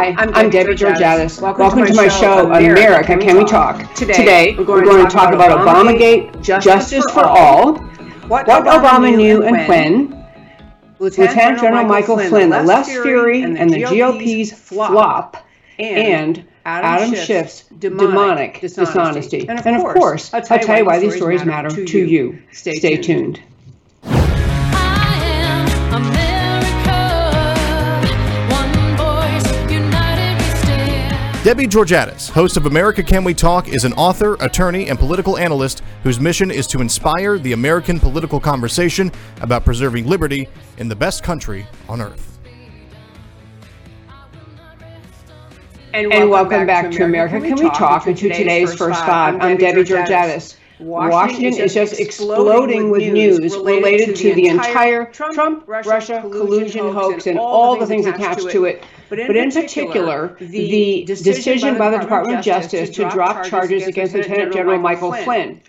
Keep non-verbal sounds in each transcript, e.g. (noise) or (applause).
Hi, I'm, Debbie Georgatos. Welcome, Welcome to, my show, America, Can, Can We Talk? Today, Today we're, going, we're going to talk, about Obamagate, Justice, Justice for, All, what, what Obama, knew and when, Lieutenant, Lieutenant General Michael Flynn, the left's fury and the GOP's flop, and Adam Schiff's demonic dishonesty. And of course, I'll tell you why these stories matter to you. Stay tuned. Debbie Georgatos, host of America Can We Talk, is an author, attorney, and political analyst whose mission is to inspire the American political conversation about preserving liberty in the best country on earth. And welcome, and welcome back, back, to America, America Can, We Talk, and to today's First Five. I'm Debbie Georgatos. Washington, Washington is just exploding with news related to the entire Trump Russia collusion hoax and all the things attached to it. But in, but in particular, particular, the decision by the Department of Justice to drop charges against Lieutenant General Michael Flynn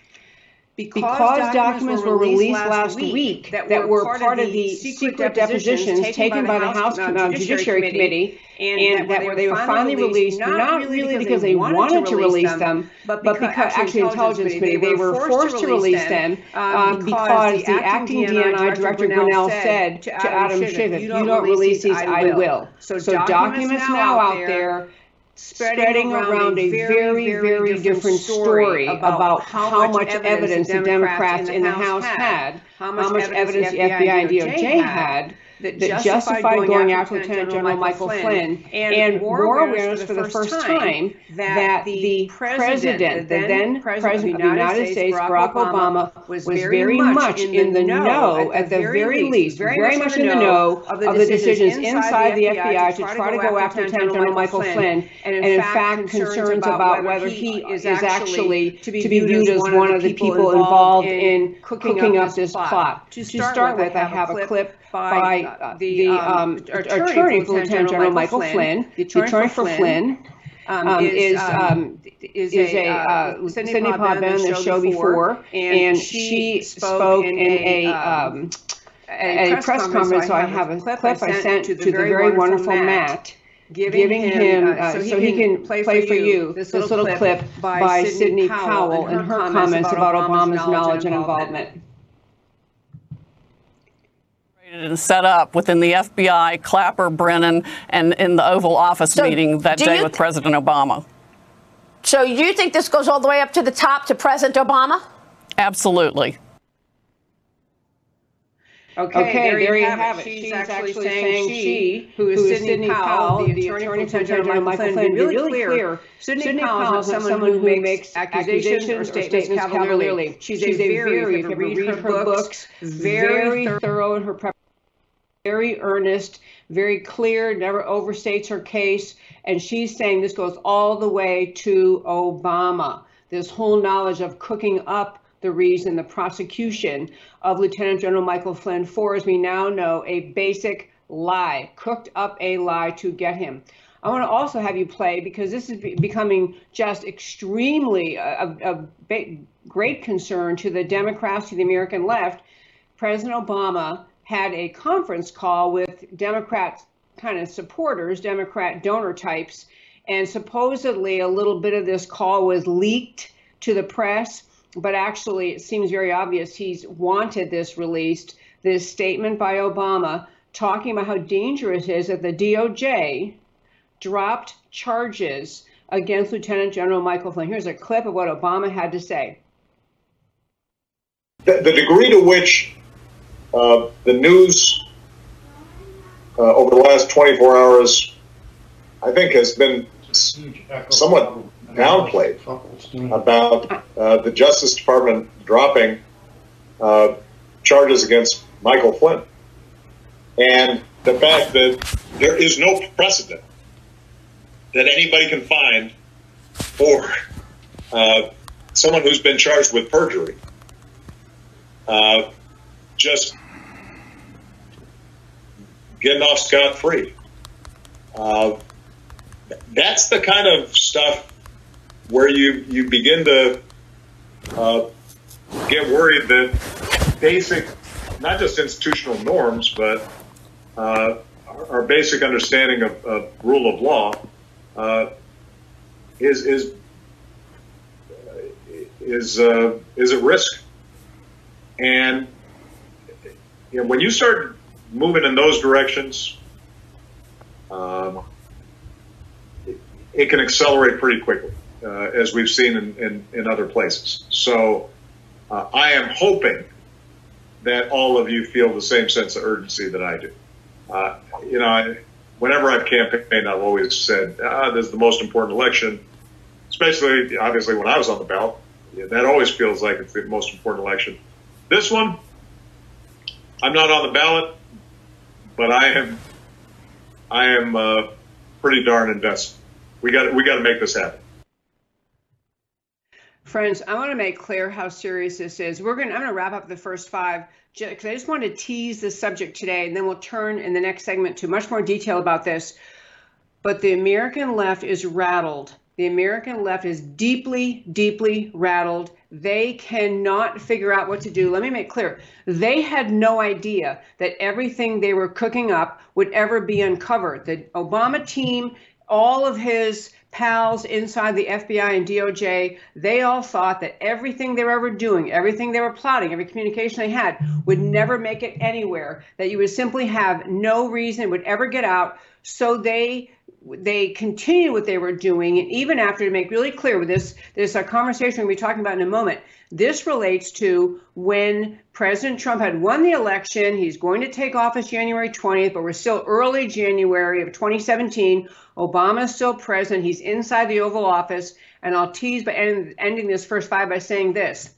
because, because documents were released last week that, were part of the secret depositions taken by the House Judiciary Committee, and, that they were finally released, not really because they wanted to release them, but because actually Intelligence Committee, they were forced to release them um, because the acting DNI Director Grenell said to Adam Schiff, if you don't release these, I will. So documents now out there spreading around a very, very different story about how much evidence the Democrats in the House had, how much evidence the FBI and DOJ had that, that justified going after Lieutenant General Michael Flynn, and, and more awareness for the first time that the president, the then president of the United States, Barack Obama, was very much in the know, at the very least, very much in the know of the decisions inside the FBI to try to go after Lieutenant General Michael Flynn, and in fact concerns about whether he is actually to be viewed as one of the people involved in cooking up this plot. To start with, I have a clip by uh, the um, um attorney for Lieutenant General Michael Flynn, the attorney for Flynn. Um, um, is um, is a uh, uh Sidney Powell been on the show before, and she spoke in a um, a press conference. So I have a clip I sent to the very wonderful Matt giving, him, uh, uh, so, he, so he can, play, for you this little, little clip, by, by Sidney Powell and her comments about Obama's knowledge and involvement and set up within the FBI, Clapper, Brennan, and in the Oval Office so meeting that day with President Obama. So you think this goes all the way up to the top to President Obama? Absolutely. Okay, okay there, there, you have, have it. She's, She's actually, actually saying she, who is, who is Sidney Powell, Powell, the attorney for General Michael Flynn, really, really clear. Sidney, Sidney Powell is someone, someone who makes accusations or statements cavalierly. She's, She's a very, if you read her, her books, very thorough in her preparation very earnest, very clear, never overstates her case. And she's saying this goes all the way to Obama. This whole knowledge of cooking up the reason, the prosecution of Lieutenant General Michael Flynn for, as we now know, a basic lie, cooked up a lie to get him. I want to also have you play because this is becoming just extremely a, a, a great concern to the Democrats, to the American left. President Obama had a conference call with Democrat kind of supporters, Democrat donor types, and supposedly a little bit of this call was leaked to the press, but actually it seems very obvious he's wanted this released. This statement by Obama talking about how dangerous it is that the DOJ dropped charges against Lieutenant General Michael Flynn. Here's a clip of what Obama had to say. The, the degree to which uh, the news uh, over the last 24 hours, I think, has been somewhat downplayed about uh, the Justice Department dropping uh, charges against Michael Flynn. And the fact that there is no precedent that anybody can find for uh, someone who's been charged with perjury. Just getting off scot free. Uh, that's the kind of stuff where you you begin to uh, get worried that basic, not just institutional norms, but uh, our, basic understanding of, of rule of law uh, is is is uh, is at risk. And you know, when you start moving in those directions, um, it, it, can accelerate pretty quickly, uh, as we've seen in, in, in other places. So uh, I am hoping that all of you feel the same sense of urgency that I do. Uh, you know, I, whenever I've campaigned, I've always said, ah, this is the most important election, especially obviously when I was on the ballot. Yeah, that always feels like it's the most important election. This one, I'm not on the ballot, but I am, I am uh, pretty darn invested. We got we got to make this happen. Friends, I want to make clear how serious this is. We're gonna I'm going to wrap up the first five because I just want to tease the subject today, and then we'll turn in the next segment to much more detail about this. But the American left is rattled the American left is deeply, deeply rattled. They cannot figure out what to do. Let me make clear they had no idea that everything they were cooking up would ever be uncovered. The Obama team, all of his pals inside the FBI and DOJ, they all thought that everything they were ever doing, everything they were plotting, every communication they had would never make it anywhere, that you would simply have no reason it would ever get out. So they they continued what they were doing, and even after to make really clear with this, there's a uh, conversation we'll be talking about in a moment. This relates to when President Trump had won the election. He's going to take office January 20th, but we're still early January of 2017. Obama's still president. He's inside the Oval Office, and I'll tease by ending this first five by saying this.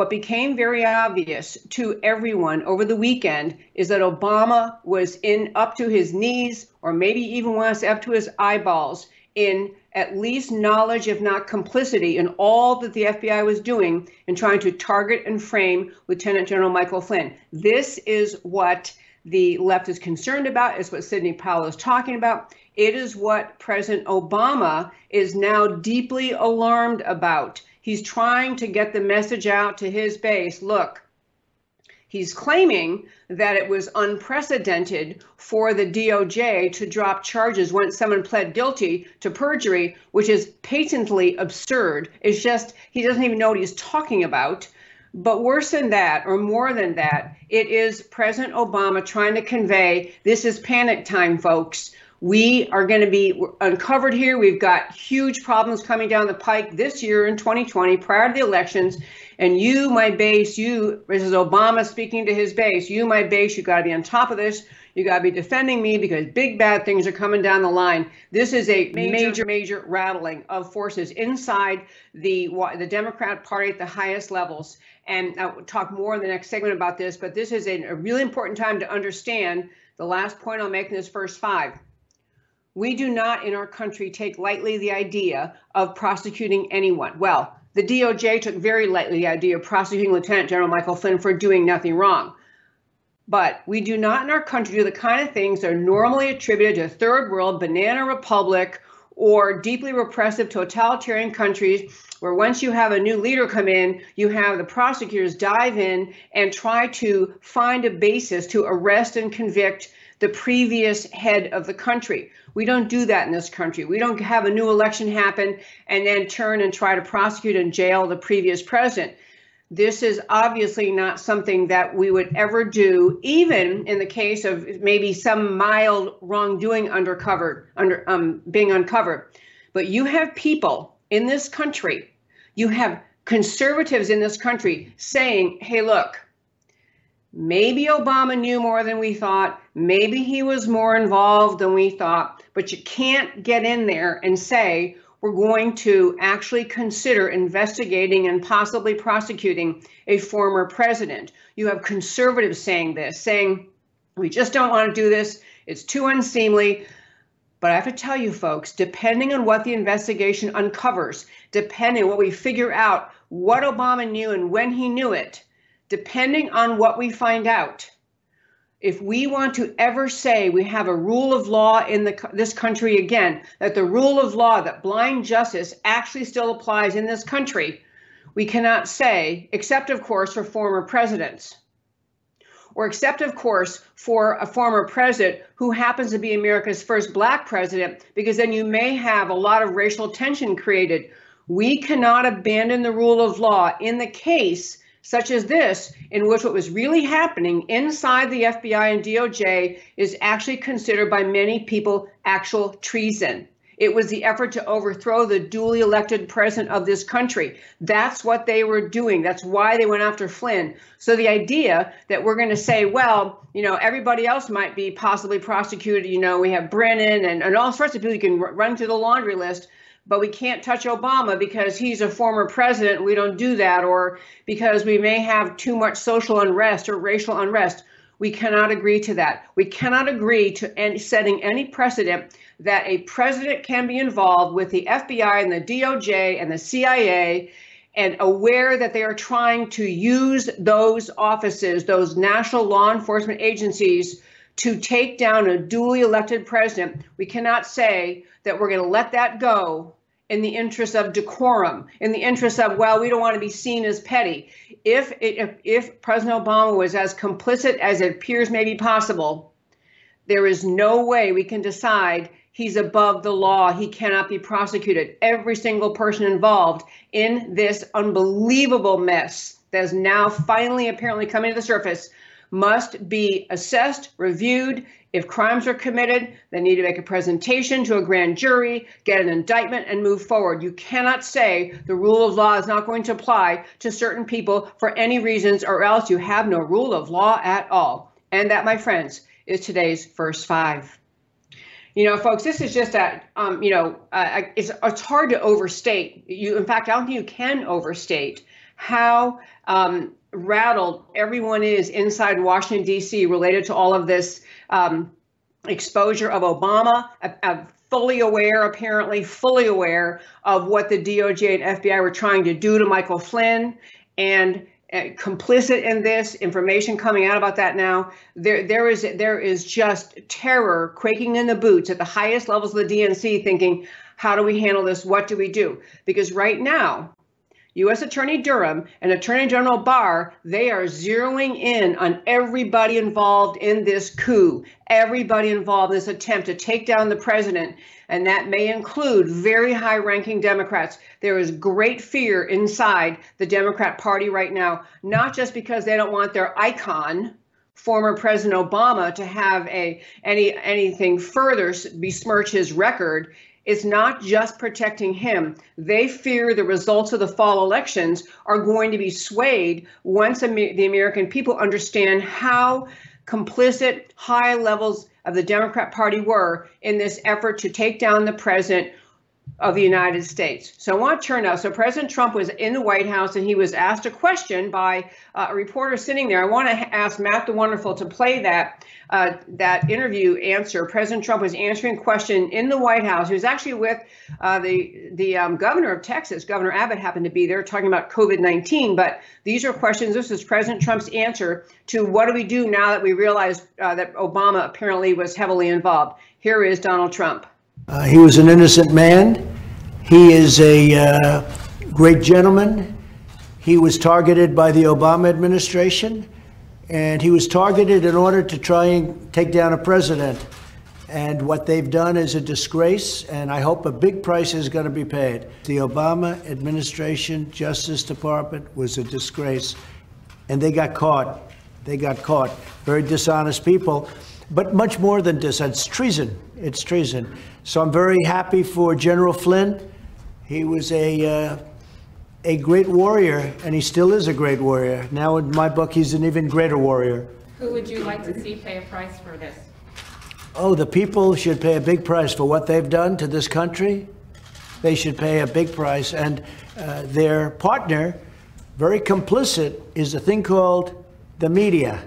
What became very obvious to everyone over the weekend is that Obama was in up to his knees, or maybe even was up to his eyeballs, in at least knowledge, if not complicity, in all that the FBI was doing in trying to target and frame Lieutenant General Michael Flynn. This is what the left is concerned about, is what Sidney Powell is talking about. It is what President Obama is now deeply alarmed about. He's trying to get the message out to his base look, he's claiming that it was unprecedented for the DOJ to drop charges once someone pled guilty to perjury, which is patently absurd. It's just he doesn't even know what he's talking about. But worse than that, or more than that, it is President Obama trying to convey this is panic time, folks. We are going to be uncovered here. We've got huge problems coming down the pike this year in 2020 prior to the elections. And you, my base, you, this is Obama speaking to his base, you, my base, you got to be on top of this. You got to be defending me because big bad things are coming down the line. This is a major, major rattling of forces inside the the Democrat Party at the highest levels. And I'll talk more in the next segment about this. But this is a, a really important time to understand the last point I'll make in this first five we do not in our country take lightly the idea of prosecuting anyone. Well, the DOJ took very lightly the idea of prosecuting Lieutenant General Michael Flynn for doing nothing wrong. But we do not in our country do the kind of things that are normally attributed to third world, banana republic, or deeply repressive totalitarian countries where once you have a new leader come in, you have the prosecutors dive in and try to find a basis to arrest and convict the previous head of the country. We don't do that in this country. We don't have a new election happen and then turn and try to prosecute and jail the previous president. This is obviously not something that we would ever do, even in the case of maybe some mild wrongdoing undercover, under um, being uncovered. But you have people in this country, you have conservatives in this country saying, "Hey, look, maybe Obama knew more than we thought. Maybe he was more involved than we thought, but you can't get in there and say, we're going to actually consider investigating and possibly prosecuting a former president. You have conservatives saying this, saying, we just don't want to do this. It's too unseemly. But I have to tell you, folks, depending on what the investigation uncovers, depending on what we figure out, what Obama knew and when he knew it, depending on what we find out, if we want to ever say we have a rule of law in the, this country again, that the rule of law, that blind justice actually still applies in this country, we cannot say, except of course for former presidents. or except, of course, for a former president who happens to be America's first black president, because then you may have a lot of racial tension created. We cannot abandon the rule of law in the case such as this, in which what was really happening inside the FBI and DOJ is actually considered by many people actual treason. It was the effort to overthrow the duly elected president of this country. That's what they were doing. That's why they went after Flynn. So the idea that we're going to say, well, you know, everybody else might be possibly prosecuted. You know, we have Brennan and, and all sorts of people you can run through the laundry list but we can't touch Obama because he's a former president. We don't do that, or because we may have too much social unrest or racial unrest. We cannot agree to that. We cannot agree to any, setting any precedent that a president can be involved with the FBI and the DOJ and the CIA and aware that they are trying to use those offices, those national law enforcement agencies, to take down a duly elected president. We cannot say that we're going to let that go in the interest of decorum, in the interest of, well, we don't want to be seen as petty. If, if, if President Obama was as complicit as it appears may be possible, there is no way we can decide he's above the law. He cannot be prosecuted. Every single person involved in this unbelievable mess that is now finally apparently coming to the surface must be assessed, reviewed. If crimes are committed, they need to make a presentation to a grand jury, get an indictment, and move forward. You cannot say the rule of law is not going to apply to certain people for any reasons, or else you have no rule of law at all. And that, my friends, is today's first five. You know, folks, this is just a, um, you know, uh, it's, it's hard to overstate. You, in fact, I don't think you can overstate how um, rattled everyone is inside Washington, D.C., related to all of this um, exposure of Obama, uh, uh, fully aware, apparently, fully aware of what the DOJ and FBI were trying to do to Michael Flynn. And uh, complicit in this information coming out about that now. There there is there is just terror quaking in the boots at the highest levels of the DNC thinking how do we handle this? What do we do? Because right now U.S. Attorney Durham and Attorney General Barr, they are zeroing in on everybody involved in this coup, everybody involved in this attempt to take down the president. And that may include very high ranking Democrats. There is great fear inside the Democrat Party right now, not just because they don't want their icon, former President Obama to have a any anything further besmirch his record is not just protecting him. They fear the results of the fall elections are going to be swayed once the American people understand how complicit high levels of the Democrat Party were in this effort to take down the president of the United States. So I want to turn now. So President Trump was in the White House and he was asked a question by uh, a reporter sitting there. I want to ask Matt the Wonderful to play that uh, that interview answer. President Trump was answering a question in the White House. He was actually with uh, the the um, governor of Texas. Governor Abbott happened to be there talking about COVID-19. But these are questions. This is President Trump's answer to what do we do now that we realize uh, that Obama apparently was heavily involved. Here is Donald Trump. Uh, he was an innocent man. He is a uh, great gentleman. He was targeted by the Obama administration, and he was targeted in order to try and take down a president. And what they've done is a disgrace, and I hope a big price is going to be paid. The Obama administration, Justice Department, was a disgrace, and they got caught. They got caught. Very dishonest people, but much more than. It's treason. It's treason. So I'm very happy for General Flynn. He was a uh, a great warrior, and he still is a great warrior. Now, in my book, he's an even greater warrior. Who would you like to see pay a price for this? Oh, the people should pay a big price for what they've done to this country. They should pay a big price, and uh, their partner, very complicit, is a thing called the media.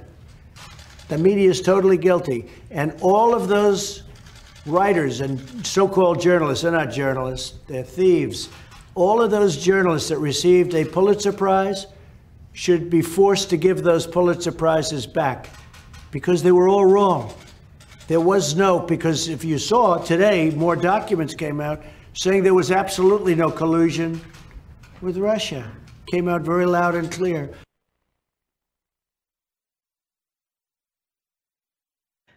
The media is totally guilty, and all of those writers and so-called journalists, they're not journalists, they're thieves. All of those journalists that received a Pulitzer Prize should be forced to give those Pulitzer Prizes back because they were all wrong. There was no, because if you saw today, more documents came out saying there was absolutely no collusion with Russia. Came out very loud and clear.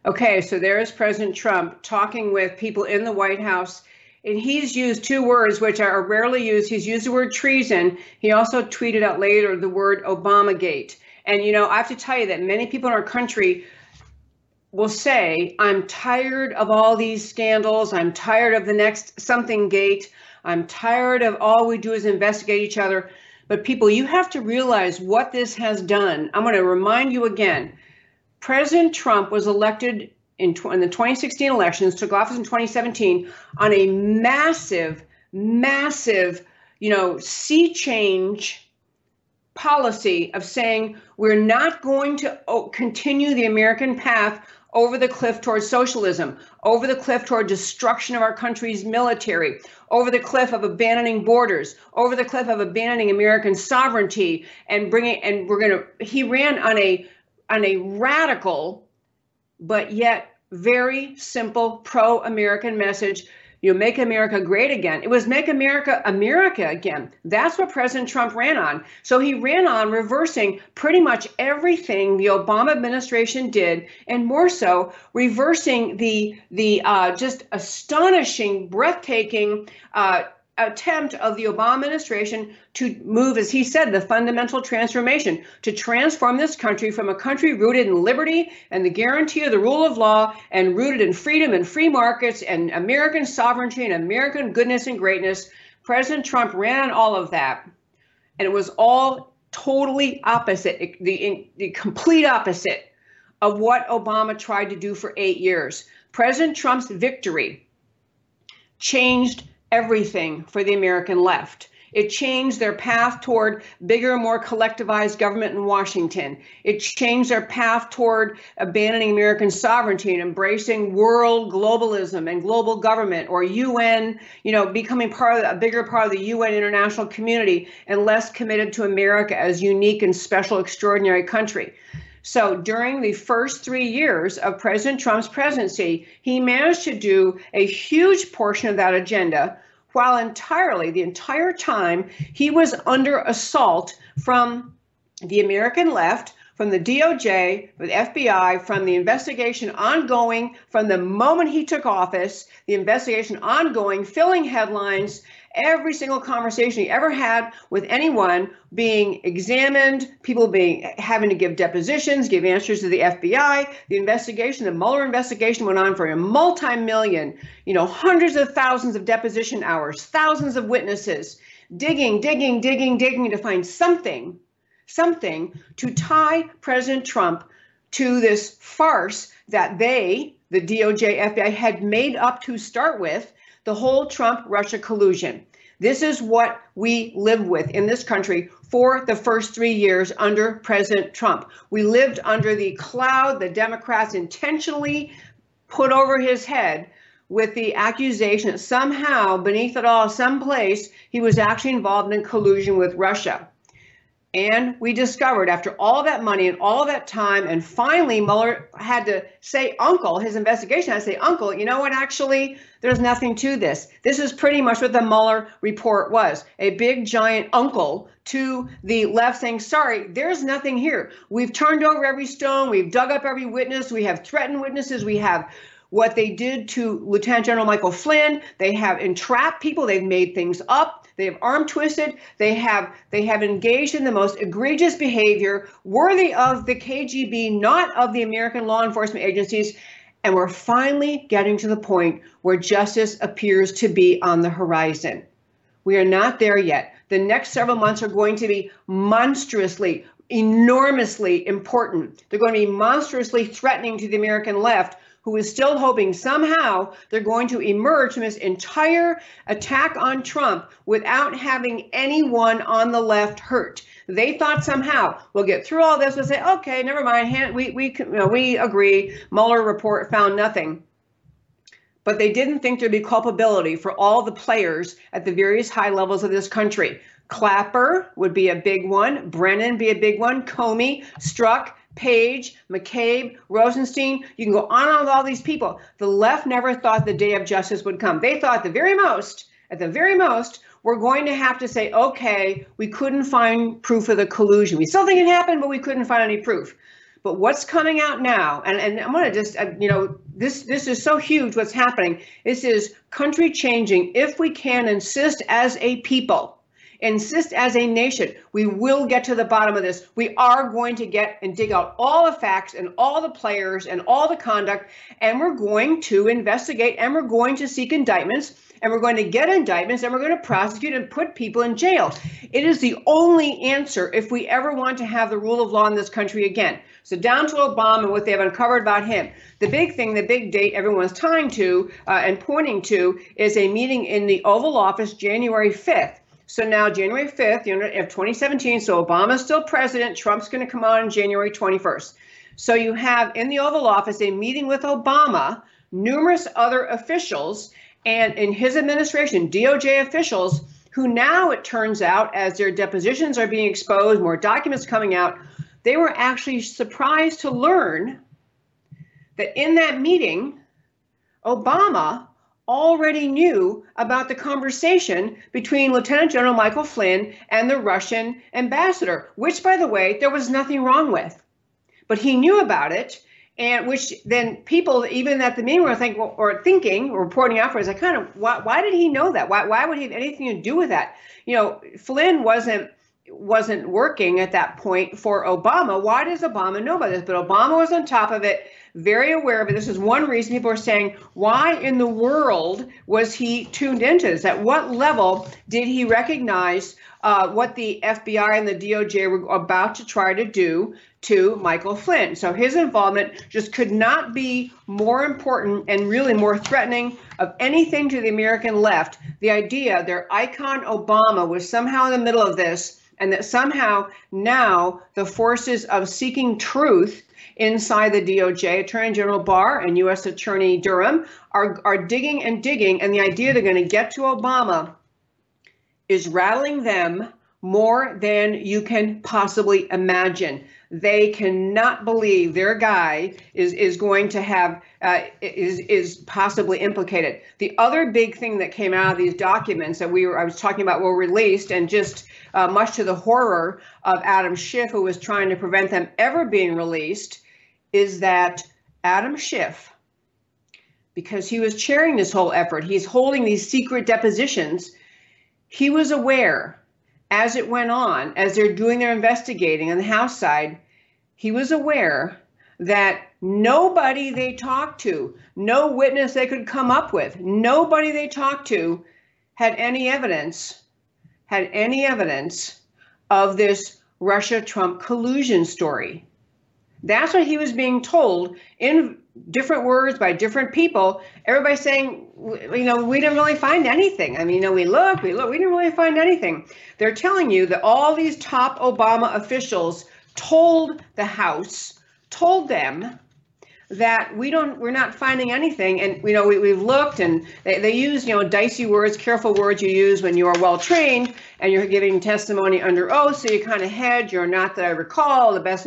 Okay, so there's President Trump talking with people in the White House, and he's used two words which are rarely used. He's used the word treason. He also tweeted out later the word Obamagate. And you know, I have to tell you that many people in our country will say, I'm tired of all these scandals. I'm tired of the next something gate. I'm tired of all we do is investigate each other. But people, you have to realize what this has done. I'm going to remind you again. President Trump was elected in, in the 2016 elections, took office in 2017 on a massive, massive, you know, sea change policy of saying we're not going to oh, continue the American path over the cliff towards socialism, over the cliff toward destruction of our country's military, over the cliff of abandoning borders, over the cliff of abandoning American sovereignty and bringing and we're going to he ran on a on a radical but yet very simple pro-American message you know, make America great again. It was make America America again. That's what President Trump ran on. So he ran on reversing pretty much everything the Obama administration did, and more so, reversing the the uh, just astonishing, breathtaking. Uh, attempt of the Obama administration to move, as he said, the fundamental transformation to transform this country from a country rooted in liberty and the guarantee of the rule of law and rooted in freedom and free markets and American sovereignty and American goodness and greatness. President Trump ran on all of that. And it was all totally opposite, the, the complete opposite of what Obama tried to do for eight years. President Trump's victory changed everything for the American left. It changed their path toward bigger, more collectivized government in Washington. It changed their path toward abandoning American sovereignty and embracing world globalism and global government or UN, you know, becoming part of a bigger part of the UN international community and less committed to America as unique and special, extraordinary country. So during the first three years of President Trump's presidency, he managed to do a huge portion of that agenda while entirely, the entire time, he was under assault from the American left, from the DOJ, from the FBI, from the investigation ongoing from the moment he took office, the investigation ongoing, filling headlines, every single conversation he ever had with anyone being examined, people being having to give depositions, give answers to the FBI. The investigation, the Mueller investigation went on for a multi-million, you know, hundreds of thousands of deposition hours, thousands of witnesses, digging, digging, digging, digging to find something something to tie President Trump to this farce that they, the DOJ, FBI, had made up to start with the whole Trump Russia collusion. This is what we lived with in this country for the first three years under President Trump. We lived under the cloud the Democrats intentionally put over his head with the accusation that somehow, beneath it all, someplace, he was actually involved in collusion with Russia. And we discovered after all that money and all that time, and finally Mueller had to say, Uncle, his investigation had to say, Uncle, you know what? Actually, there's nothing to this. This is pretty much what the Mueller report was a big, giant uncle to the left saying, Sorry, there's nothing here. We've turned over every stone, we've dug up every witness, we have threatened witnesses, we have what they did to Lieutenant General Michael Flynn. They have entrapped people. They've made things up. They have arm twisted. They have they have engaged in the most egregious behavior worthy of the KGB, not of the American law enforcement agencies. And we're finally getting to the point where justice appears to be on the horizon. We are not there yet. The next several months are going to be monstrously, enormously important. They're going to be monstrously threatening to the American left who is still hoping somehow they're going to emerge from this entire attack on Trump without having anyone on the left hurt. They thought somehow we'll get through all this and say, okay, never mind, we we you know, we agree. Mueller report found nothing. But they didn't think there'd be culpability for all the players at the various high levels of this country. Clapper would be a big one. Brennan be a big one. Comey, Strzok, Page, McCabe, Rosenstein, you can go on and on with all these people. The left never thought the day of justice would come. They thought the very most, at the very most, we're going to have to say, okay, we couldn't find proof of the collusion. We still think it happened, but we couldn't find any proof. But what's coming out now, and, and I'm going to just, uh, you know, this this is so huge. What's happening? This is country changing. If we can insist as a people, insist as a nation, we will get to the bottom of this. We are going to get and dig out all the facts and all the players and all the conduct, and we're going to investigate and we're going to seek indictments and we're going to get indictments and we're going to prosecute and put people in jail. It is the only answer if we ever want to have the rule of law in this country again. So down to Obama and what they have uncovered about him. The big thing, the big date everyone's tying to uh, and pointing to is a meeting in the Oval Office January 5th. So now January 5th, you know, of 2017, so Obama's still president, Trump's going to come on January 21st. So you have in the Oval Office a meeting with Obama, numerous other officials, and in his administration, DOJ officials who now it turns out, as their depositions are being exposed, more documents coming out, they were actually surprised to learn that in that meeting, Obama already knew about the conversation between Lieutenant General Michael Flynn and the Russian ambassador, which, by the way, there was nothing wrong with. But he knew about it and which then people even at the meeting were thinking or thinking or reporting afterwards, I kind of why, why did he know that? Why why would he have anything to do with that? You know, Flynn wasn't wasn't working at that point for Obama. Why does Obama know about this? But Obama was on top of it, very aware of it. This is one reason people are saying, why in the world was he tuned into this? At what level did he recognize uh, what the FBI and the DOJ were about to try to do to Michael Flynn. So his involvement just could not be more important and really more threatening of anything to the American left. The idea their icon Obama was somehow in the middle of this, and that somehow now the forces of seeking truth inside the DOJ, Attorney General Barr and U.S. Attorney Durham are, are digging and digging, and the idea they're going to get to Obama is rattling them more than you can possibly imagine. They cannot believe their guy is is going to have uh, is is possibly implicated. The other big thing that came out of these documents that we were I was talking about were released, and just uh, much to the horror of Adam Schiff, who was trying to prevent them ever being released, is that Adam Schiff, because he was chairing this whole effort, he's holding these secret depositions he was aware as it went on, as they're doing their investigating on the House side, he was aware that nobody they talked to, no witness they could come up with, nobody they talked to had any evidence, had any evidence of this Russia Trump collusion story. That's what he was being told in different words by different people. Everybody saying, you know, we didn't really find anything. I mean, you know, we looked, we looked, we didn't really find anything. They're telling you that all these top Obama officials told the House, told them that we don't we're not finding anything. And you know we, we've looked and they, they use you know dicey words careful words you use when you are well trained and you're giving testimony under oath. So you kind of hedge you're not that i recall the best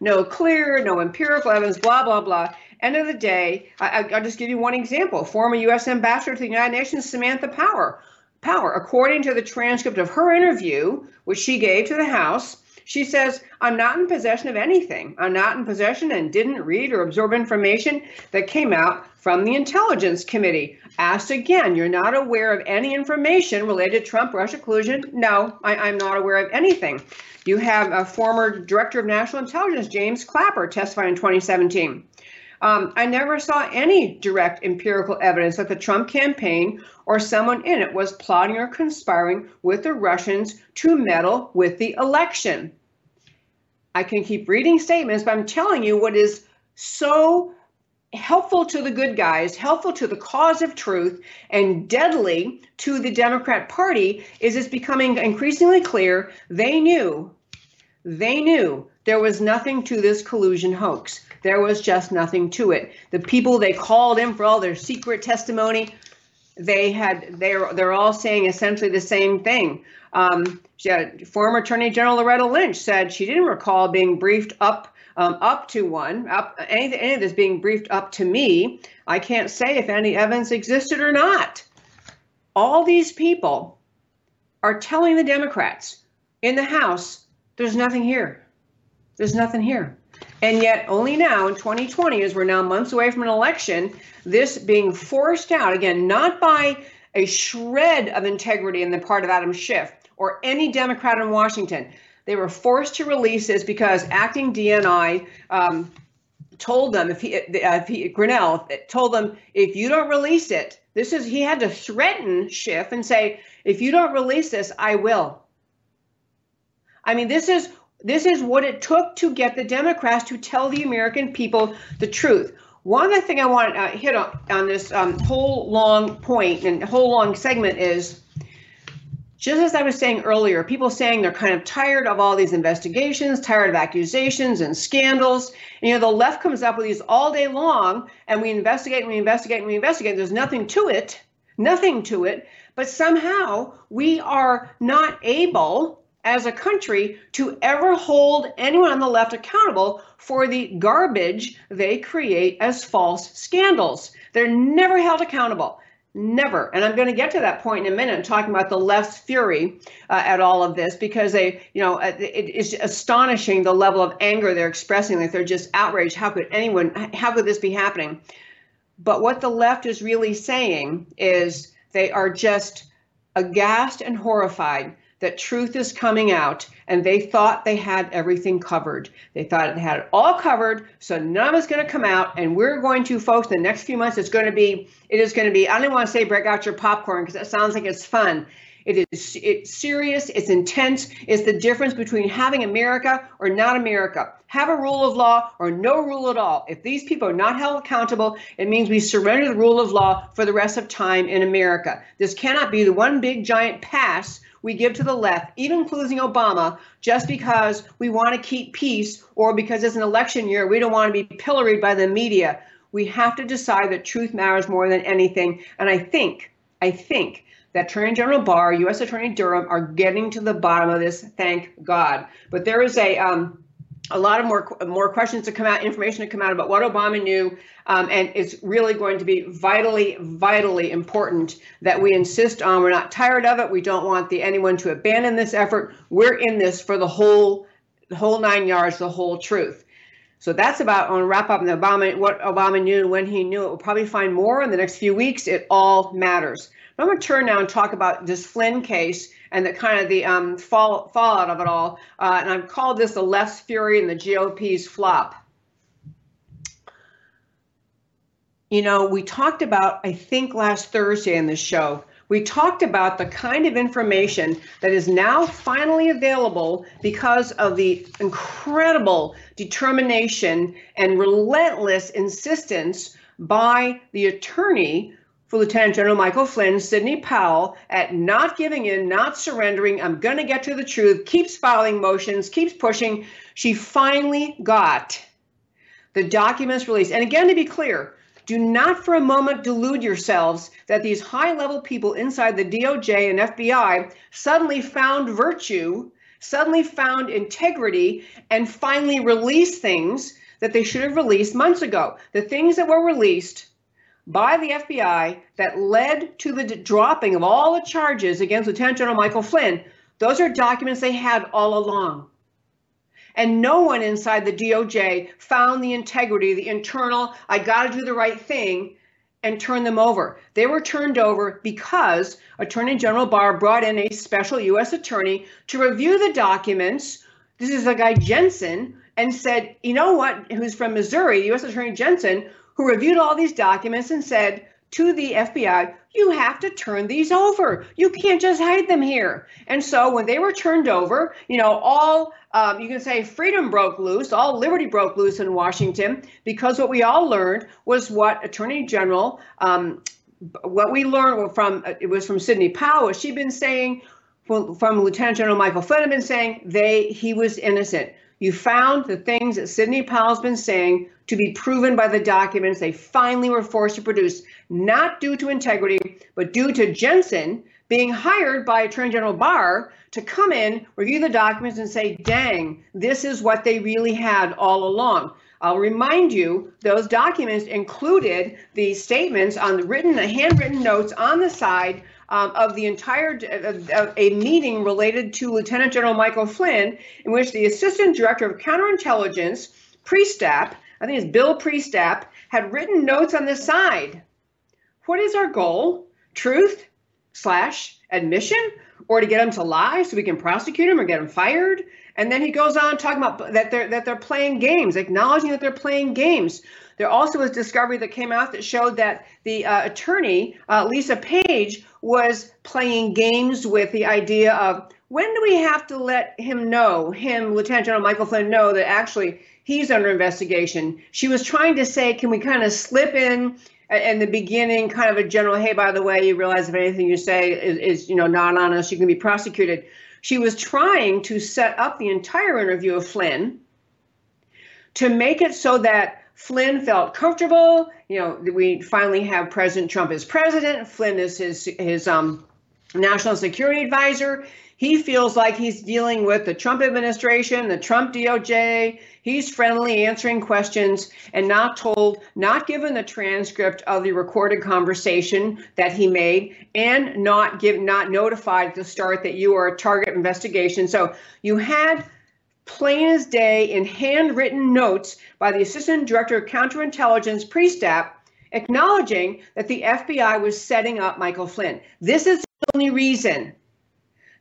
no, clear no empirical evidence blah blah blah. End of the day I, i'll just give you one example. Former u.s ambassador to the united nations samantha power. Power according to the transcript of her interview which she gave to the house she says, I'm not in possession of anything. I'm not in possession and didn't read or absorb information that came out from the Intelligence Committee. Asked again, you're not aware of any information related to Trump Russia collusion? No, I, am not aware of anything. You have a former Director of National Intelligence, James Clapper, testify in 2017. Um, I never saw any direct empirical evidence that the Trump campaign or someone in it was plotting or conspiring with the Russians to meddle with the election. I can keep reading statements, but I'm telling you what is so helpful to the good guys, helpful to the cause of truth, and deadly to the Democrat Party is it's becoming increasingly clear they knew, they knew there was nothing to this collusion hoax. There was just nothing to it. The people they called in for all their secret testimony, they had they're they're all saying essentially the same thing. Um, had, former Attorney General Loretta Lynch said she didn't recall being briefed up um, up to one, up any, any of this being briefed up to me. I can't say if any evidence existed or not. All these people are telling the Democrats in the House, there's nothing here. There's nothing here. And yet, only now in 2020, as we're now months away from an election, this being forced out, again, not by a shred of integrity in the part of Adam Schiff or any Democrat in Washington. They were forced to release this because acting DNI um, told them if he, uh, if he Grenell told them if you don't release it, this is he had to threaten Schiff and say if you don't release this, I will. I mean, this is this is what it took to get the Democrats to tell the American people the truth. One other thing I want to hit on, on this um, whole long point and whole long segment is just as I was saying earlier, people saying they're kind of tired of all these investigations, tired of accusations and scandals. And, you know, the left comes up with these all day long, and we investigate and we investigate and we investigate. There's nothing to it, nothing to it. But somehow we are not able as a country to ever hold anyone on the left accountable for the garbage they create as false scandals. They're never held accountable. Never. And I'm going to get to that point in a minute, talking about the left's fury uh, at all of this, because they, you know, it's astonishing the level of anger they're expressing. Like they're just outraged. How could anyone, how could this be happening? But what the left is really saying is they are just aghast and horrified that truth is coming out and they thought they had everything covered. They thought they had it all covered, so none of it's going to come out. And we're going to, folks, the next few months, it's going to be, it is going to be, I don't want to say break out your popcorn because that sounds like it's fun. It is it's serious, it's intense, it's the difference between having America or not America. Have a rule of law or no rule at all. If these people are not held accountable, it means we surrender the rule of law for the rest of time in America. This cannot be the one big giant pass we give to the left, even including Obama, just because we want to keep peace or because it's an election year, we don't want to be pilloried by the media. We have to decide that truth matters more than anything. And I think, I think that Attorney General Barr, U.S. Attorney Durham are getting to the bottom of this. Thank God. But there is a um, a lot of more more questions to come out, information to come out about what Obama knew, um, and it's really going to be vitally, vitally important that we insist on. We're not tired of it. We don't want the anyone to abandon this effort. We're in this for the whole, the whole nine yards, the whole truth. So that's about. To wrap up on Obama, what Obama knew when he knew it. We'll probably find more in the next few weeks. It all matters. I'm going to turn now and talk about this Flynn case and the kind of the um, fall, fallout of it all. Uh, and I've called this the left's fury and the GOP's flop. You know, we talked about, I think last Thursday in the show, we talked about the kind of information that is now finally available because of the incredible determination and relentless insistence by the attorney for Lieutenant General Michael Flynn, Sidney Powell, at not giving in, not surrendering. I'm going to get to the truth, keeps filing motions, keeps pushing. She finally got the documents released. And again, to be clear, do not for a moment delude yourselves that these high level people inside the DOJ and FBI suddenly found virtue, suddenly found integrity, and finally released things that they should have released months ago. The things that were released by the FBI that led to the dropping of all the charges against Lieutenant General Michael Flynn, those are documents they had all along. And no one inside the DOJ found the integrity, the internal, I got to do the right thing, and turn them over. They were turned over because Attorney General Barr brought in a special U.S. attorney to review the documents. This is a guy, Jensen, and said, you know what, who's from Missouri, U.S. Attorney Jensen, who reviewed all these documents and said to the FBI, you have to turn these over. You can't just hide them here. And so when they were turned over, you know, all um, you can say freedom broke loose, all liberty broke loose in Washington because what we all learned was what Attorney General, um, what we learned from it was from Sidney Powell. She'd been saying from, Lieutenant General Michael Flynn had been saying they he was innocent. You found the things that Sidney Powell's been saying to be proven by the documents they finally were forced to produce, not due to integrity, but due to Jensen being hired by Attorney General Barr to come in, review the documents, and say, dang, this is what they really had all along. I'll remind you, those documents included the statements on the written, the handwritten notes on the side um, of the entire uh, a meeting related to Lieutenant General Michael Flynn, in which the Assistant Director of Counterintelligence Priestap, I think it's Bill Priestap, had written notes on the side. What is our goal? Truth slash admission, or to get him to lie so we can prosecute him or get him fired? And then he goes on talking about that they're that they're playing games, acknowledging that they're playing games. There also was discovery that came out that showed that the uh, attorney uh, Lisa Page was playing games with the idea of when do we have to let him know, him, Lieutenant General Michael Flynn, know that actually he's under investigation. She was trying to say, can we kind of slip in in the beginning, kind of a general, hey, by the way, you realize if anything you say is, is you know not honest, you can be prosecuted. She was trying to set up the entire interview of Flynn to make it so that Flynn felt comfortable. You know, we finally have President Trump as president. Flynn is his his um, national security advisor. He feels like he's dealing with the Trump administration, the Trump DOJ. He's friendly answering questions and not told, not given the transcript of the recorded conversation that he made, and not give, not notified at the start that you are a target investigation. So you had plain as day in handwritten notes by the Assistant Director of Counterintelligence, Priestap, acknowledging that the FBI was setting up Michael Flynn. This is the only reason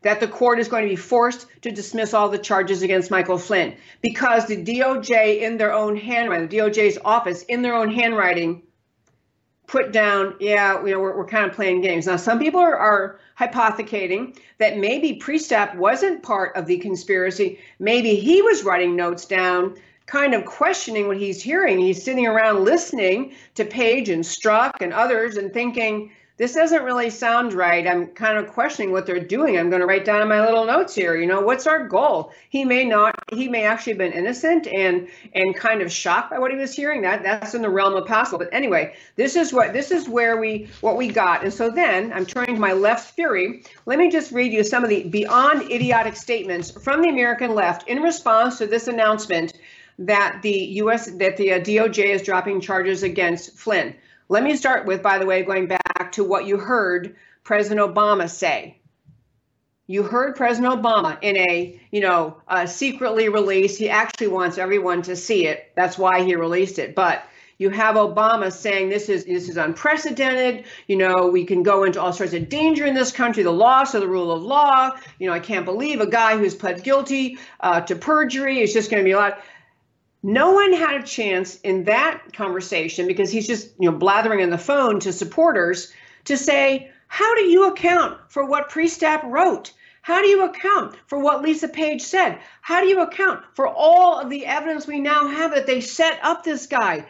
that the court is going to be forced to dismiss all the charges against Michael Flynn because the DOJ, in their own handwriting, the DOJ's office, in their own handwriting, put down, yeah, you know, we're, we're kind of playing games. Now, some people are, are hypothecating that maybe Priestap wasn't part of the conspiracy. Maybe he was writing notes down, kind of questioning what he's hearing. He's sitting around listening to Page and Strzok and others and thinking, this doesn't really sound right. I'm kind of questioning what they're doing. I'm going to write down in my little notes here. You know, what's our goal? He may not. He may actually have been innocent and and kind of shocked by what he was hearing. That that's in the realm of possible. But anyway, this is what this is where we what we got. And so then I'm turning to my left theory. Let me just read you some of the beyond idiotic statements from the American left in response to this announcement that the U.S. that the uh, DOJ is dropping charges against Flynn. Let me start with, by the way, going back to what you heard President Obama say. You heard President Obama in a, you know, secretly released. He actually wants everyone to see it. That's why he released it. But you have Obama saying this is this is unprecedented. You know, we can go into all sorts of danger in this country, the loss of the rule of law. You know, I can't believe a guy who's pled guilty uh, to perjury is just going to be a lot. No one had a chance in that conversation because he's just, you know, blathering on the phone to supporters to say, how do you account for what Priestap wrote? How do you account for what Lisa Page said? How do you account for all of the evidence we now have that they set up this guy?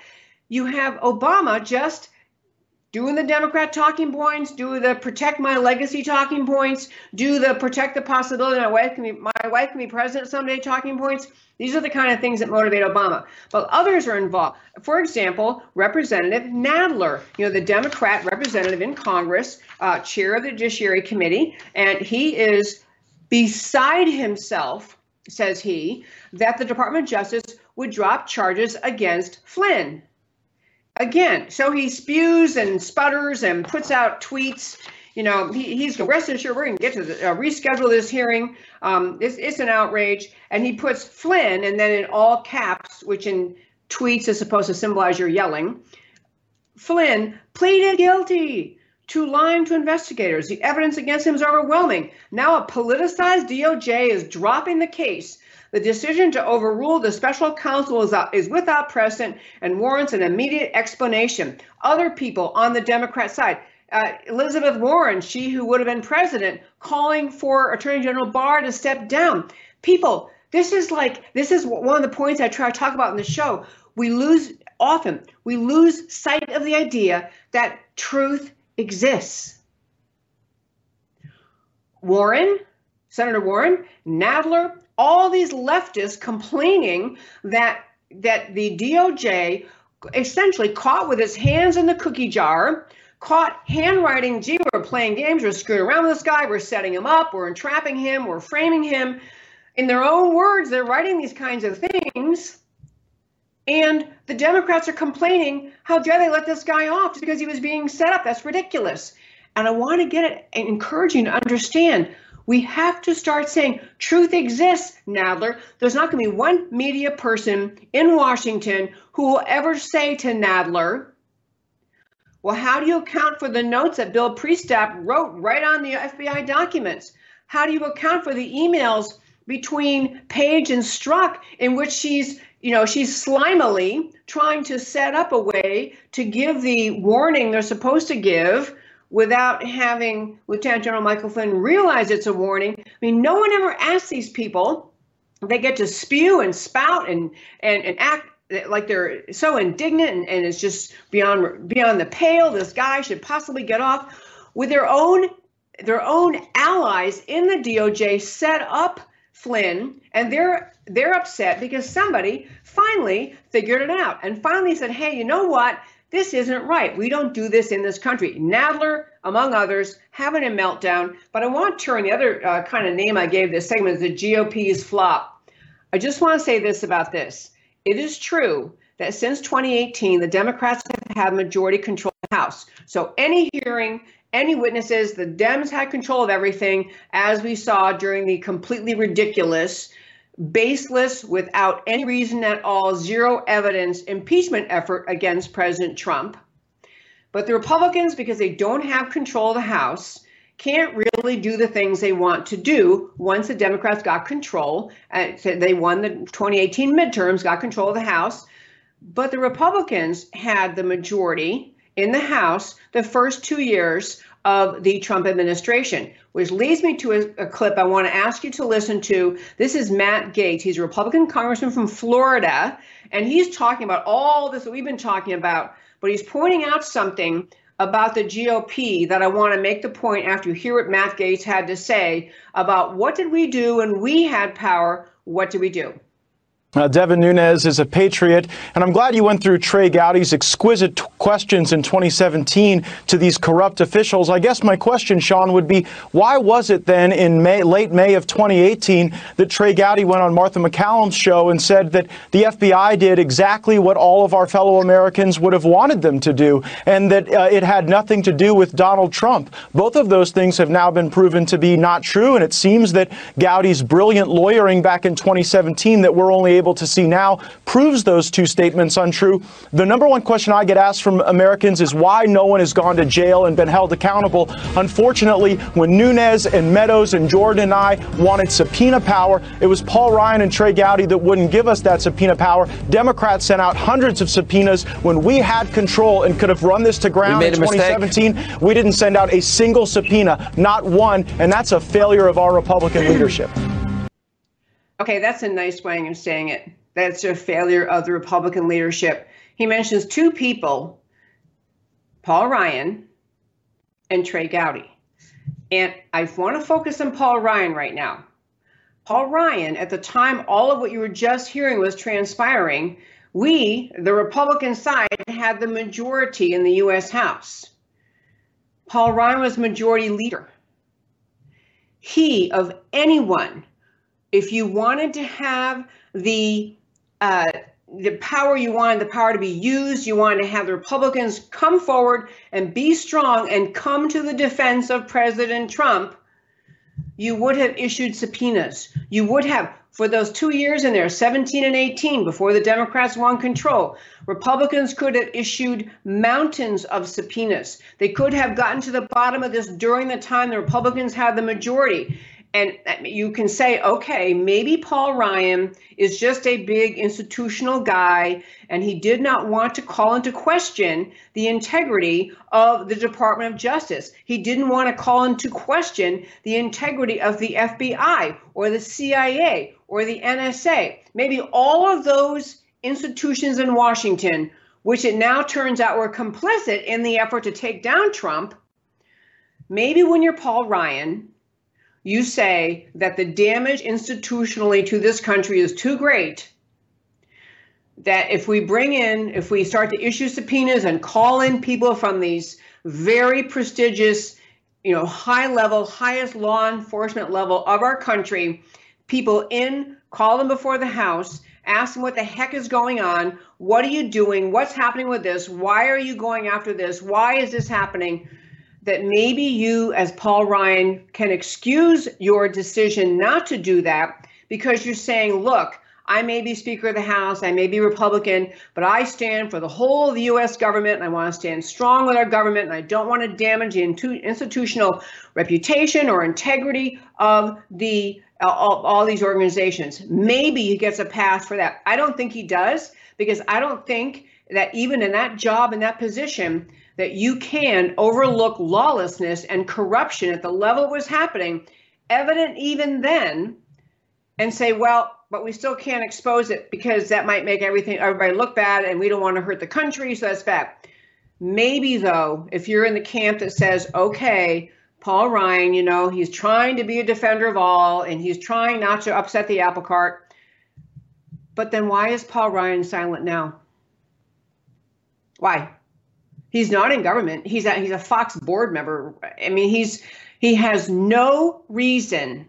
You have Obama just doing the Democrat talking points, do the protect my legacy talking points, do the protect the possibility my wife can be my wife can be president someday talking points. These are the kind of things that motivate Obama. But others are involved. For example, Representative Nadler, you know, the Democrat representative in Congress, uh, chair of the Judiciary Committee, and he is beside himself, says he, that the Department of Justice would drop charges against Flynn. Again, so he spews and sputters and puts out tweets you know, he, he's rest assured we're going to get to the, uh, reschedule this hearing. Um, it's, it's an outrage. And he puts Flynn, and then in all caps, which in tweets is supposed to symbolize you're yelling, Flynn pleaded guilty to lying to investigators. The evidence against him is overwhelming. Now a politicized DOJ is dropping the case. The decision to overrule the special counsel is, uh, is without precedent and warrants an immediate explanation. Other people on the Democrat side, uh, Elizabeth Warren, she who would have been president, calling for Attorney General Barr to step down. People, this is like, this is one of the points I try to talk about in the show. We lose, often, we lose sight of the idea that truth exists. Warren, Senator Warren, Nadler, all these leftists complaining that that the DOJ essentially caught with its hands in the cookie jar caught handwriting, gee, we're playing games, we're screwing around with this guy, we're setting him up, we're entrapping him, we're framing him. In their own words, they're writing these kinds of things. And the Democrats are complaining, how dare they let this guy off just because he was being set up? That's ridiculous. And I want to get it and encourage you to understand We have to start saying truth exists, Nadler. There's not going to be one media person in Washington who will ever say to Nadler, well, how do you account for the notes that Bill Priestap wrote right on the FBI documents? How do you account for the emails between Page and Strzok in which she's, you know, she's slimily trying to set up a way to give the warning they're supposed to give without having Lieutenant General Michael Flynn realize it's a warning. I mean, no one ever asks these people. They get to spew and spout and and, and act like they're so indignant and, and it's just beyond beyond the pale. This guy should possibly get off with their own their own allies in the DOJ set up Flynn and they're they're upset because somebody finally figured it out and finally said, "Hey, you know what? This isn't right. We don't do this in this country. Nadler, among others, having a meltdown. But I want to turn the other uh, kind of name I gave this segment is the GOP's flop. I just want to say this about this. It is true that since 2018, the Democrats have had majority control of the House. So any hearing, any witnesses, the Dems had control of everything, as we saw during the completely ridiculous baseless, without any reason at all, zero evidence impeachment effort against President Trump. But the Republicans, because they don't have control of the House, can't really do the things they want to do once the Democrats got control. Uh, they won the 2018 midterms, got control of the House. But the Republicans had the majority in the House the first two years of the Trump administration, which leads me to a, a, clip I want to ask you to listen to. This is Matt Gaetz. He's a Republican congressman from Florida, and he's talking about all this that we've been talking about, but he's pointing out something about the GOP that I want to make the point after you hear what Matt Gaetz had to say about what did we do when we had power? What did we do? Uh, Devin Nunes is a patriot, and I'm glad you went through Trey Gowdy's exquisite t- questions in 2017 to these corrupt officials. I guess my question, Sean, would be why was it then in May, late May of 2018 that Trey Gowdy went on Martha MacCallum's show and said that the FBI did exactly what all of our fellow Americans would have wanted them to do, and that uh, it had nothing to do with Donald Trump? Both of those things have now been proven to be not true, and it seems that Gowdy's brilliant lawyering back in 2017 that we're only able to see now proves those two statements untrue. The number one question I get asked from Americans is why no one has gone to jail and been held accountable. Unfortunately, when Nunes and Meadows and Jordan and I wanted subpoena power, it was Paul Ryan and Trey Gowdy that wouldn't give us that subpoena power. Democrats sent out hundreds of subpoenas when we had control and could have run this to ground in 2017. Mistake. We didn't send out a single subpoena, not one, and that's a failure of our Republican leadership. Okay, that's a nice way of saying it. That's a failure of the Republican leadership. He mentions two people, Paul Ryan and Trey Gowdy. And I want to focus on Paul Ryan right now. Paul Ryan, at the time all of what you were just hearing was transpiring, we, the Republican side, had the majority in the U.S. House. Paul Ryan was majority leader. He, of anyone if you wanted to have the uh, the power you wanted the power to be used, you wanted to have the Republicans come forward and be strong and come to the defense of President Trump, you would have issued subpoenas. You would have, for those two years in there, 17 and 18, before the Democrats won control, Republicans could have issued mountains of subpoenas. They could have gotten to the bottom of this during the time the Republicans had the majority. And uh, you can say, okay, maybe Paul Ryan is just a big institutional guy, and he did not want to call into question the integrity of the Department of Justice. He didn't want to call into question the integrity of the FBI or the CIA or the NSA. Maybe all of those institutions in Washington, which it now turns out were complicit in the effort to take down Trump. Maybe when you're Paul Ryan, you say that the damage institutionally to this country is too great that if we bring in, if we start to issue subpoenas and call in people from these very prestigious, you know, high level, highest law enforcement level of our country, people in, call them before the House, ask them what the heck is going on, what are you doing, what's happening with this, why are you going after this, why is this happening? That maybe you, as Paul Ryan, can excuse your decision not to do that because you're saying, look, I may be Speaker of the House, I may be Republican, but I stand for the whole of the U.S. government, and I want to stand strong with our government, and I don't want to damage the institutional reputation or integrity of the uh, all, all these organizations. Maybe he gets a pass for that. I don't think he does because I don't think that even in that job in that position that you can overlook lawlessness and corruption at the level it was happening, evident even then, and say, well, but we still can't expose it because that might make everything everybody look bad and we don't want to hurt the country, so that's bad. Maybe though, if you're in the camp that says, okay, Paul Ryan, you know, he's trying to be a defender of all and he's trying not to upset the apple cart. But then why is Paul Ryan silent now? Why? He's not in government. He's a, he's a Fox board member. I mean, he's he has no reason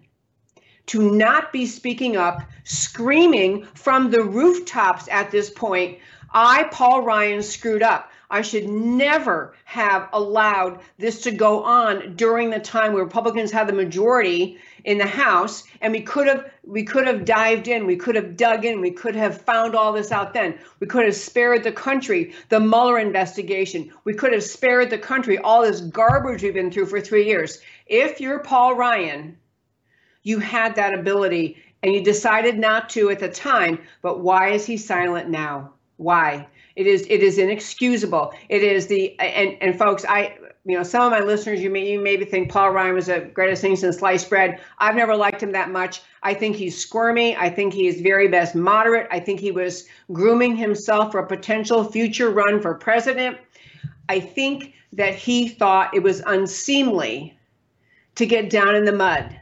to not be speaking up, screaming from the rooftops at this point, I, Paul Ryan, screwed up. I should never have allowed this to go on during the time where Republicans had the majority in the House, and we could have we could have dived in, we could have dug in, we could have found all this out then. We could have spared the country the Mueller investigation. We could have spared the country all this garbage we've been through for three years. If you're Paul Ryan, you had that ability and you decided not to at the time, but why is he silent now? Why? It is it is inexcusable. It is the and and folks, I you know some of my listeners you may you maybe think Paul Ryan was the greatest thing since sliced bread. I've never liked him that much. I think he's squirmy. I think he is very best moderate. I think he was grooming himself for a potential future run for president. I think that he thought it was unseemly to get down in the mud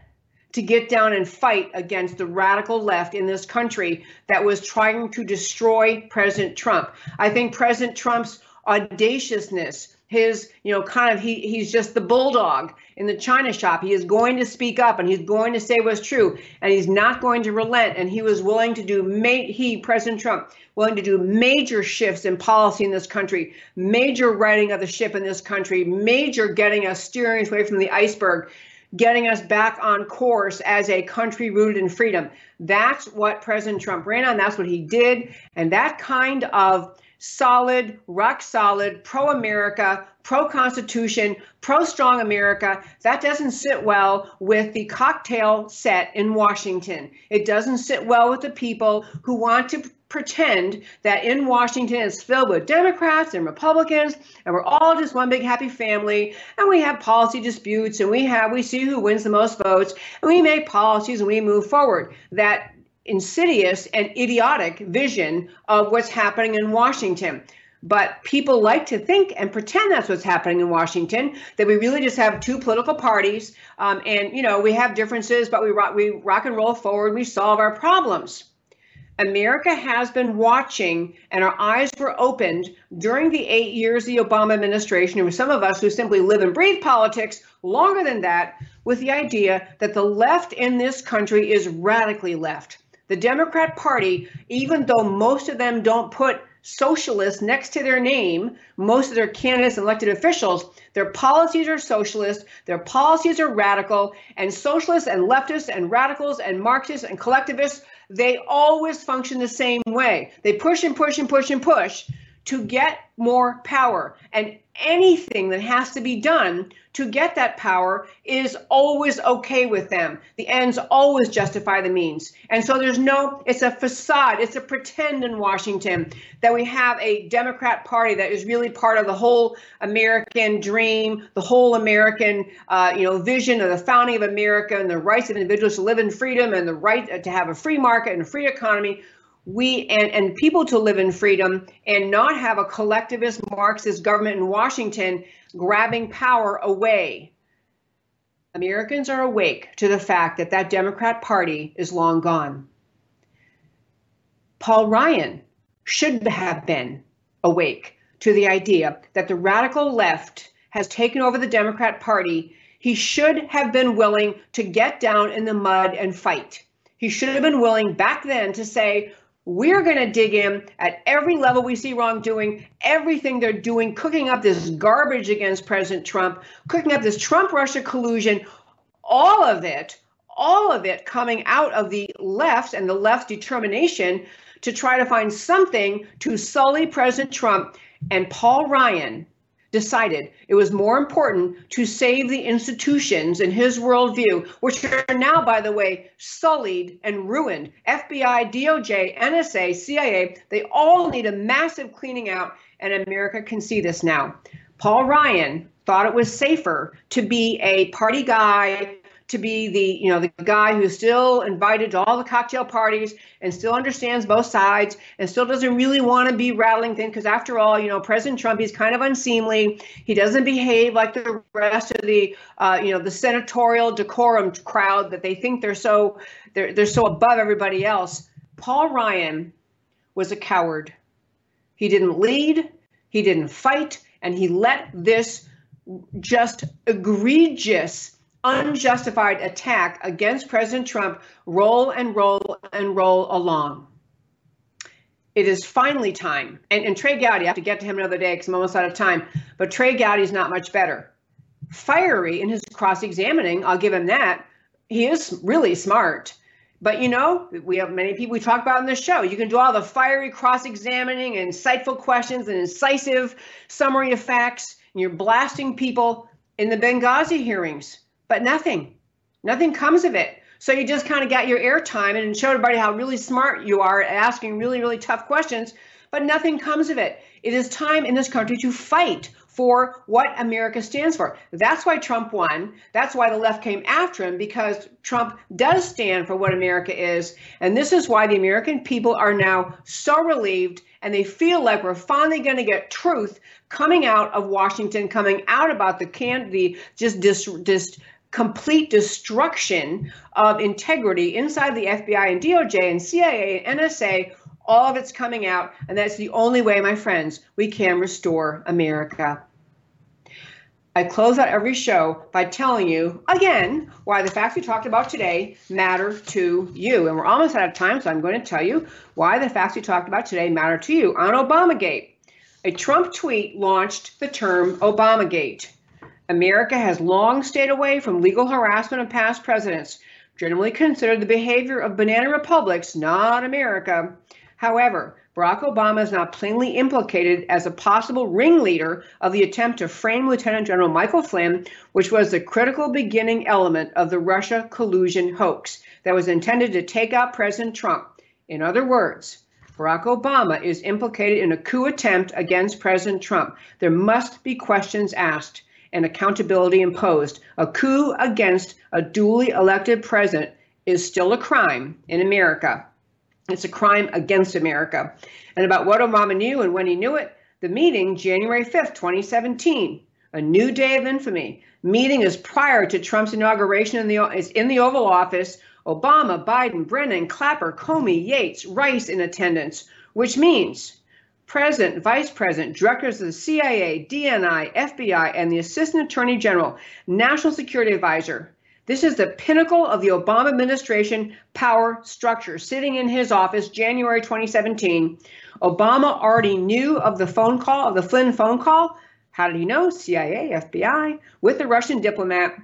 to get down and fight against the radical left in this country that was trying to destroy President Trump. I think President Trump's audaciousness, his, you know, kind of he he's just the bulldog in the china shop. He is going to speak up and he's going to say what's true and he's not going to relent and he was willing to do ma- he President Trump willing to do major shifts in policy in this country, major righting of the ship in this country, major getting us steering away from the iceberg getting us back on course as a country rooted in freedom. That's what President Trump ran on. That's what he did. And that kind of solid, rock solid, pro America, pro Constitution, pro strong America, that doesn't sit well with the cocktail set in Washington. It doesn't sit well with the people who want to pretend that in Washington it's filled with Democrats and Republicans and we're all just one big happy family and we have policy disputes and we have we see who wins the most votes and we make policies and we move forward. That insidious and idiotic vision of what's happening in Washington. But people like to think and pretend that's what's happening in Washington. That we really just have two political parties, um, and you know we have differences, but we rock, we rock and roll forward. We solve our problems. America has been watching and our eyes were opened during the eight years of the Obama administration, and some of us who simply live and breathe politics longer than that, with the idea that the left in this country is radically left. The Democrat Party, even though most of them don't put socialist next to their name, most of their candidates and elected officials, their policies are socialist, their policies are radical, and socialists and leftists and radicals and Marxists and collectivists they always function the same way. They push and push and push and push to get more power. And anything that has to be done to get that power is always okay with them. The ends always justify the means. And so there's no, it's a facade, it's a pretend in Washington that we have a Democrat Party that is really part of the whole American dream, the whole American, uh, you know, vision of the founding of America and the rights of individuals to live in freedom and the right to have a free market and a free economy we and, and people to live in freedom and not have a collectivist Marxist government in Washington grabbing power away. Americans are awake to the fact that that Democrat Party is long gone. Paul Ryan should have been awake to the idea that the radical left has taken over the Democrat Party. He should have been willing to get down in the mud and fight. He should have been willing back then to say, we're going to dig in at every level we see wrongdoing, everything they're doing, cooking up this garbage against President Trump, cooking up this Trump Russia collusion, all of it, all of it coming out of the left and the left's determination to try to find something to sully President Trump. And Paul Ryan decided it was more important to save the institutions in his worldview, which are now, by the way, sullied and ruined. FBI, DOJ, NSA, CIA, they all need a massive cleaning out, and America can see this now. Paul Ryan thought it was safer to be a party guy to be the you know the guy who's still invited to all the cocktail parties and still understands both sides and still doesn't really want to be rattling things because after all you know president trump is kind of unseemly. He doesn't behave like the rest of the uh, you know the senatorial decorum crowd that they think they're so they're, they're so above everybody else. Paul ryan was a coward. He didn't lead he didn't fight and he let this just egregious unjustified attack against President Trump roll and roll and roll along. It is finally time. And, and Trey Gowdy, I have to get to him another day because I'm almost out of time, but Trey Gowdy is not much better. Fiery in his cross examining, I'll give him that. He is really smart. But you know, we have many people we talk about in this show. You can do all the fiery cross examining insightful questions and incisive summary of facts, and you're blasting people in the Benghazi hearings but nothing. Nothing comes of it. So you just kind of got your airtime and showed everybody how really smart you are asking really, really tough questions, but nothing comes of it. It is time in this country to fight for what America stands for. That's why Trump won. That's why the left came after him because Trump does stand for what America is. And this is why the American people are now so relieved and they feel like we're finally going to get truth coming out of Washington, coming out about the can the just dis, dis complete destruction of integrity inside the FBI and DOJ and CIA and NSA. All of it's coming out, and that's the only way, my friends, we can restore America. I close out every show by telling you again why the facts we talked about today matter to you. And we're almost out of time, so I'm going to tell you why the facts we talked about today matter to you. On Obamagate, a Trump tweet launched the term Obamagate. America has long stayed away from legal harassment of past presidents, generally considered the behavior of banana republics, not America. However, Barack Obama is now plainly implicated as a possible ringleader of the attempt to frame Lieutenant General Michael Flynn, which was the critical beginning element of the Russia collusion hoax that was intended to take out President Trump. In other words, Barack Obama is implicated in a coup attempt against President Trump. There must be questions asked and accountability imposed. A coup against a duly elected president is still a crime in America. It's a crime against America. And about what Obama knew and when he knew it, the meeting, January 5th, 2017, a new day of infamy. Meeting is prior to Trump's inauguration in the is in the Oval Office. Obama, Biden, Brennan, Clapper, Comey, Yates, Rice in attendance, which means President, Vice President, Directors of the CIA, DNI, FBI, and the Assistant Attorney General, National Security Advisor. This is the pinnacle of the Obama administration power structure. Sitting in his office, January 2017, Obama already knew of the phone call, of the Flynn phone call. How did he know? CIA, FBI, with the Russian diplomat.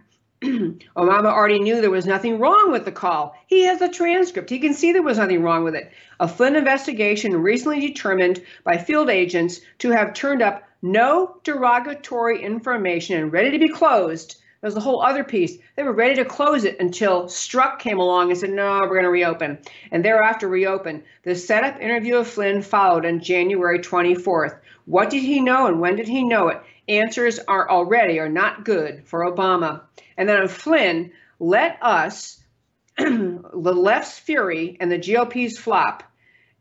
(clears throat) Obama already knew there was nothing wrong with the call. He has a transcript. He can see there was nothing wrong with it. A Flynn investigation recently determined by field agents to have turned up no derogatory information and ready to be closed. There's the whole other piece. They were ready to close it until Strzok came along and said, no, we're going to reopen. And thereafter reopen. The setup interview of Flynn followed on January 24th. What did he know and when did he know it? Answers are already are not good for Obama. And then on Flynn, let us, (clears throat) the left's fury and the GOP's flop.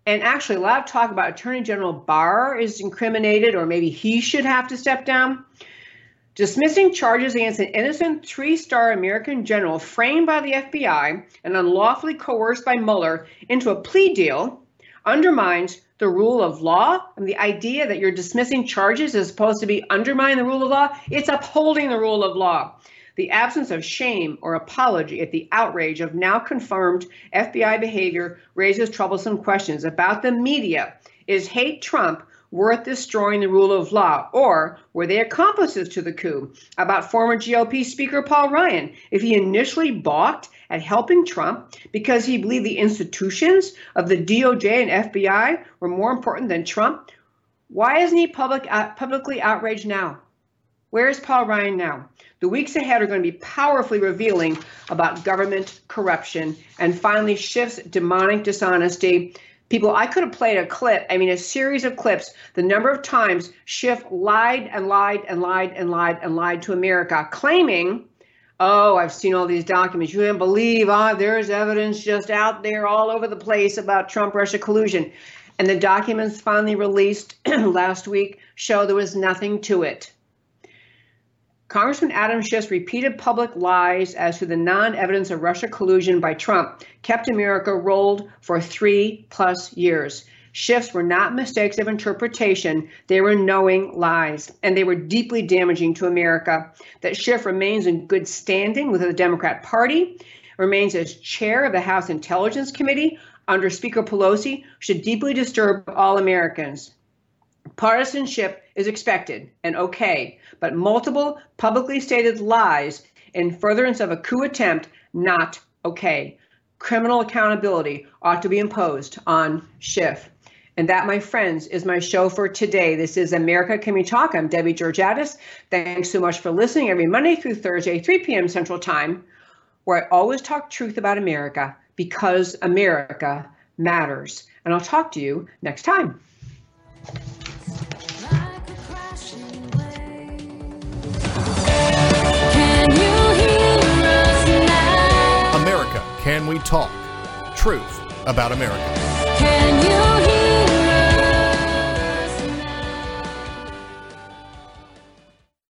And actually, a lot of talk about Attorney General Barr is incriminated, or maybe he should have to step down. Dismissing charges against an innocent three star American general framed by the FBI and unlawfully coerced by Mueller into a plea deal undermines the rule of law and the idea that you're dismissing charges is supposed to be undermining the rule of law. It's upholding the rule of law. The absence of shame or apology at the outrage of now confirmed FBI behavior raises troublesome questions about the media. Is hate Trump worth destroying the rule of law? Or were they accomplices to the coup? About former GOP Speaker Paul Ryan, if he initially balked at helping Trump because he believed the institutions of the DOJ and FBI were more important than Trump, why isn't he public, uh, publicly outraged now? Where is Paul Ryan now? The weeks ahead are going to be powerfully revealing about government corruption and finally Schiff's demonic dishonesty people i could have played a clip i mean a series of clips the number of times schiff lied and lied and lied and lied and lied to america claiming oh i've seen all these documents. You can't believe ah there's evidence just out there all over the place about trump russia collusion. And the documents finally released (clears throat) last week show there was nothing to it. Congressman Adam Schiff's repeated public lies as to the non evidence of Russia collusion by Trump kept America rolled for three plus years. Schiff's were not mistakes of interpretation, they were knowing lies, and they were deeply damaging to America. That Schiff remains in good standing with the Democrat Party, remains as chair of the House Intelligence Committee under Speaker Pelosi, should deeply disturb all Americans. Partisanship is expected and okay, but multiple publicly stated lies in furtherance of a coup attempt, not okay. Criminal accountability ought to be imposed on Schiff. And that, my friends, is my show for today. This is America Can We Talk? I'm Debbie Georgatos. Thanks so much for listening every Monday through Thursday, 3 p.m. Central Time, where I always talk truth about America because America matters. And I'll talk to you next time. America Can We Talk? Truth about America.